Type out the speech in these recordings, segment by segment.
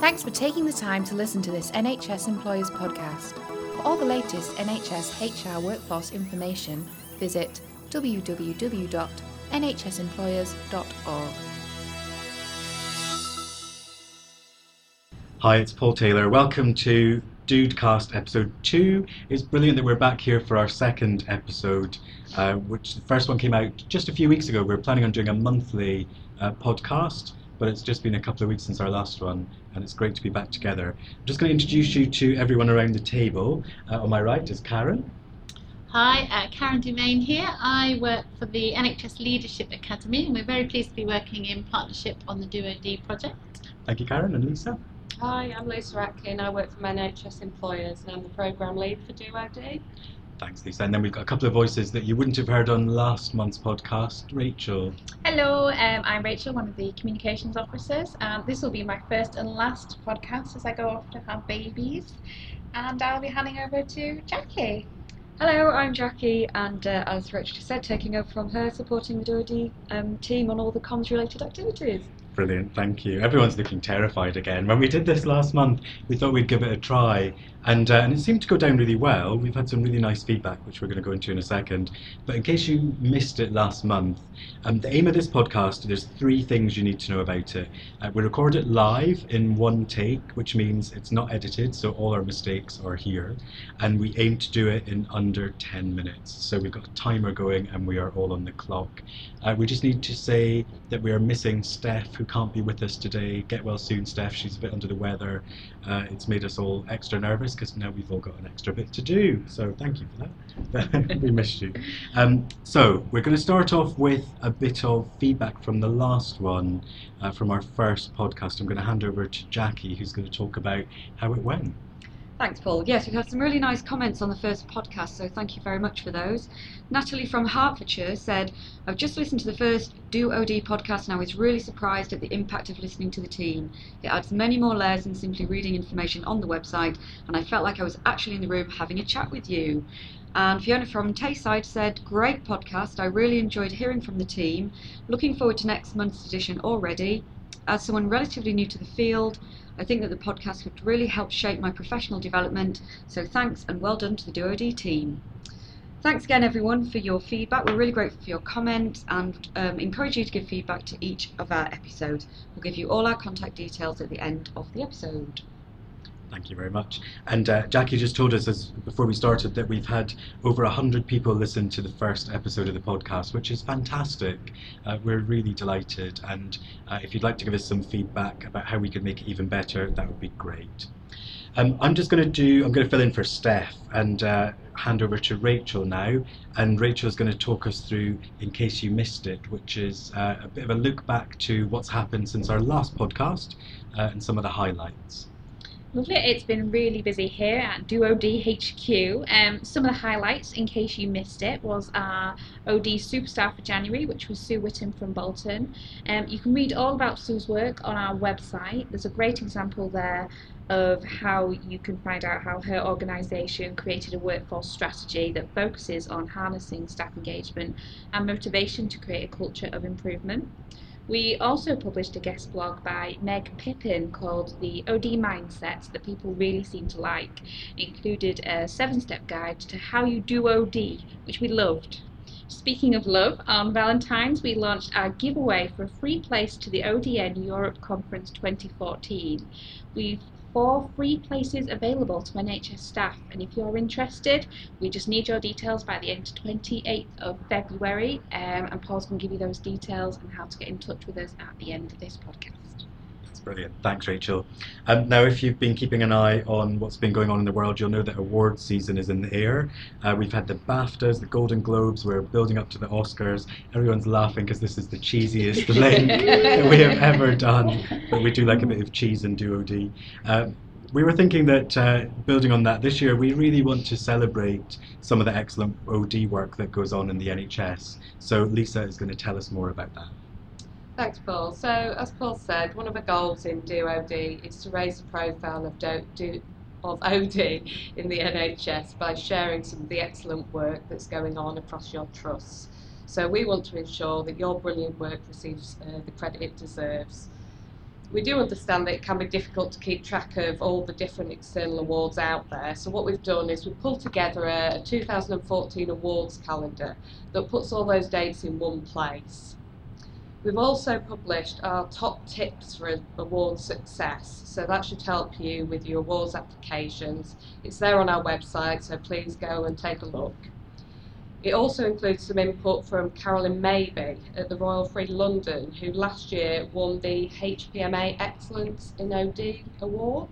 Thanks for taking the time to listen to this NHS Employers podcast. For all the latest NHS HR workforce information, visit www.nhsemployers.org. Hi, it's Paul Taylor. Welcome to Dudecast episode 2. It's brilliant that we're back here for our second episode, uh, which the first one came out just a few weeks ago. We are planning on doing a monthly uh, podcast, but it's just been a couple of weeks since our last one, and it's great to be back together. I'm just going to introduce you to everyone around the table. Uh, on my right is Karen. Hi, uh, Karen Dumain here. I work for the NHS Leadership Academy, and we're very pleased to be working in partnership on the Do OD project. Thank you, Karen. And Lisa? Hi, I'm Lisa Atkin. I work for NHS Employers and I'm the Programme Lead for Do OD. Thanks, Lisa. And then we've got a couple of voices that you wouldn't have heard on last month's podcast. Rachel. Hello, um, I'm Rachel, one of the communications officers. And this will be my first and last podcast as I go off to have babies. And I'll be handing over to Jackie. Hello, I'm Jackie, and uh, as Rachel said, taking over from her, supporting the Do OD um, team on all the comms related activities. Brilliant, thank you. Everyone's looking terrified again. When we did this last month, we thought we'd give it a try, and, uh, and it seemed to go down really well. We've had some really nice feedback, which we're going to go into in a second. But in case you missed it last month, um, the aim of this podcast, there's three things you need to know about it. Uh, we record it live in one take, which means it's not edited, so all our mistakes are here. And we aim to do it in under 10 minutes. So we've got a timer going, and we are all on the clock. Uh, we just need to say that we are missing Steph, who can't be with us today. Get well soon, Steph. She's a bit under the weather. Uh, it's made us all extra nervous because now we've all got an extra bit to do. So thank you for that. we missed you. Um, so we're going to start off with a bit of feedback from the last one, uh, from our first podcast. I'm going to hand over to Jackie, who's going to talk about how it went. Thanks, Paul. Yes, we've had some really nice comments on the first podcast, so thank you very much for those. Natalie from Hertfordshire said, I've just listened to the first Do OD podcast and I was really surprised at the impact of listening to the team. It adds many more layers than simply reading information on the website, and I felt like I was actually in the room having a chat with you. And Fiona from Tayside said, Great podcast. I really enjoyed hearing from the team. Looking forward to next month's edition already. As someone relatively new to the field, I think that the podcast could really help shape my professional development. So thanks and well done to the Do OD team. Thanks again, everyone, for your feedback. We're really grateful for your comments and um, encourage you to give feedback to each of our episodes. We'll give you all our contact details at the end of the episode. Thank you very much. And uh, Jackie just told us as, before we started that we've had over 100 people listen to the first episode of the podcast, which is fantastic. Uh, we're really delighted. And uh, if you'd like to give us some feedback about how we could make it even better, that would be great. Um, I'm just going to do, I'm going to fill in for Steph and uh, hand over to Rachel now. And Rachel's going to talk us through In Case You Missed It, which is uh, a bit of a look back to what's happened since our last podcast uh, and some of the highlights. Lovely. It's been really busy here at Duo HQ. Um, some of the highlights, in case you missed it, was our OD Superstar for January, which was Sue Whittam from Bolton. Um, you can read all about Sue's work on our website. There's a great example there of how you can find out how her organisation created a workforce strategy that focuses on harnessing staff engagement and motivation to create a culture of improvement. We also published a guest blog by Meg Pippin called The OD Mindset that people really seem to like. It included a seven step guide to how you do OD, which we loved. Speaking of love, on Valentine's we launched our giveaway for a free place to the ODN Europe Conference 2014. We've four free places available to NHS staff and if you're interested we just need your details by the end of 28th of February um, and Paul's going to give you those details and how to get in touch with us at the end of this podcast. That's brilliant. Thanks Rachel. Um, now if you've been keeping an eye on what's been going on in the world you'll know that award season is in the air. Uh, we've had the BAFTAs, the Golden Globes, we're building up to the Oscars. Everyone's laughing because this is the cheesiest link that we have ever done but we do like a bit of cheese and Do OD. Um, we were thinking that uh, building on that this year, we really want to celebrate some of the excellent OD work that goes on in the NHS. So Lisa is going to tell us more about that. Thanks, Paul. So, as Paul said, one of the goals in Do OD is to raise the profile of do, do, of OD in the NHS by sharing some of the excellent work that's going on across your trusts. So we want to ensure that your brilliant work receives uh, the credit it deserves. we do understand that it can be difficult to keep track of all the different external awards out there. So what we've done is we've pulled together a, a 2014 awards calendar that puts all those dates in one place. We've also published our top tips for award success, so that should help you with your awards applications. It's there on our website, so please go and take a look. It also includes some input from Carolyn Maybe at the Royal Free London, who last year won the HPMA Excellence in OD Award.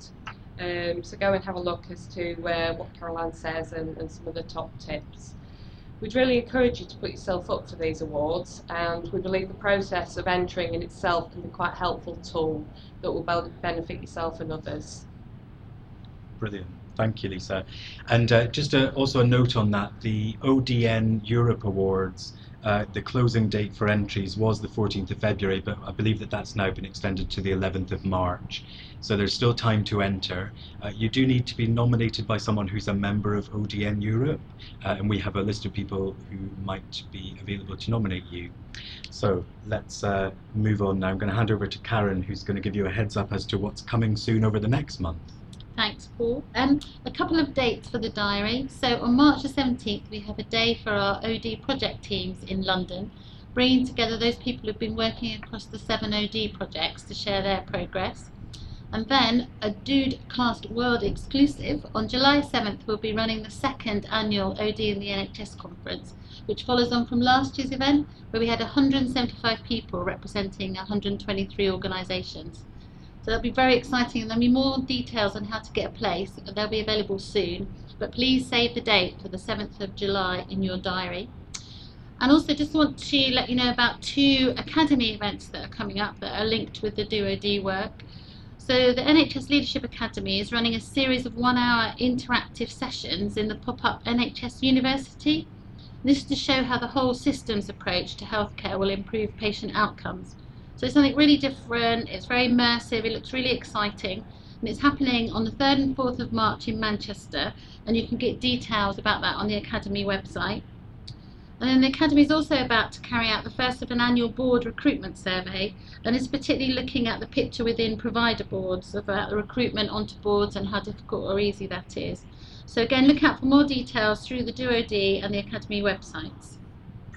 Um, so go and have a look as to uh, what Caroline says and, and some of the top tips. We'd really encourage you to put yourself up for these awards, and we believe the process of entering in itself can be quite a helpful tool that will benefit yourself and others. Brilliant. Thank you, Lisa. And uh, just a, also a note on that, the ODN Europe Awards, uh, the closing date for entries was the 14th of February, but I believe that that's now been extended to the 11th of March. So there's still time to enter. Uh, you do need to be nominated by someone who's a member of ODN Europe, uh, and we have a list of people who might be available to nominate you. So let's uh, move on now. I'm going to hand over to Karen, who's going to give you a heads up as to what's coming soon over the next month. Thanks, Paul. Um, a couple of dates for the diary. So on March the 17th, we have a day for our OD project teams in London, bringing together those people who've been working across the seven OD projects to share their progress. And then a Dude Cast World exclusive. On July 7th, we'll be running the second annual OD in the NHS conference, which follows on from last year's event, where we had 175 people representing 123 organisations. That'll be very exciting and there'll be more details on how to get a place. They'll be available soon. But please save the date for the 7th of July in your diary. And also just want to let you know about two academy events that are coming up that are linked with the Do OD work. So the NHS Leadership Academy is running a series of one-hour interactive sessions in the pop-up NHS University. This is to show how the whole systems approach to healthcare will improve patient outcomes. So it's something really different, it's very immersive, it looks really exciting. And it's happening on the 3rd and 4th of March in Manchester, and you can get details about that on the Academy website. And then the Academy is also about to carry out the first of an annual board recruitment survey, and is particularly looking at the picture within provider boards about uh, the recruitment onto boards and how difficult or easy that is. So again, look out for more details through the Do OD and the Academy websites.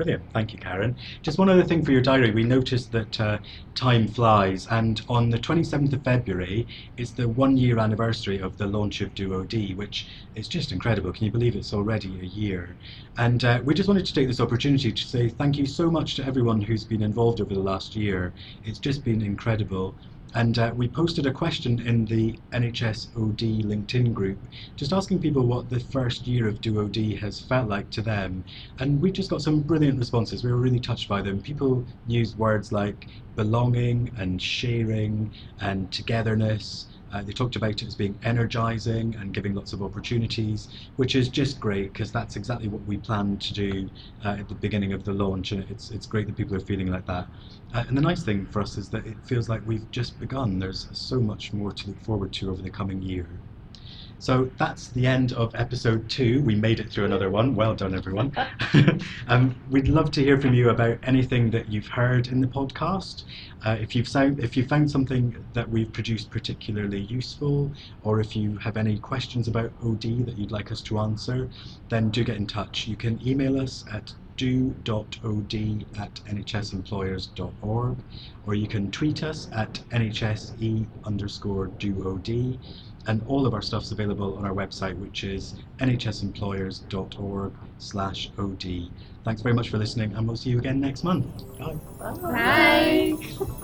Brilliant, thank you, Karen. Just one other thing for your diary. We noticed that uh, time flies, and on the 27th of February, it's the one year anniversary of the launch of Do OD, which is just incredible. Can you believe it's already a year? And uh, we just wanted to take this opportunity to say thank you so much to everyone who's been involved over the last year. It's just been incredible. And uh, we posted a question in the NHS OD LinkedIn group, just asking people what the first year of Do OD has felt like to them. And we just got some brilliant responses. We were really touched by them. People used words like belonging and sharing and togetherness uh, they talked about it as being energizing and giving lots of opportunities, which is just great because that's exactly what we planned to do uh, at the beginning of the launch, and it's it's great that people are feeling like that. Uh, and the nice thing for us is that it feels like we've just begun. There's so much more to look forward to over the coming year. So that's the end of episode two. We made it through another one. Well done, everyone. um, we'd love to hear from you about anything that you've heard in the podcast. Uh, if you've found if you found something that we've produced particularly useful, or if you have any questions about OD that you'd like us to answer, then do get in touch. You can email us at do.od at nhsemployers.org or you can tweet us at nhse underscore dood and all of our stuff's available on our website, which is nhsemployers.org slash OD. Thanks very much for listening, and we'll see you again next month. Bye. Bye. Bye.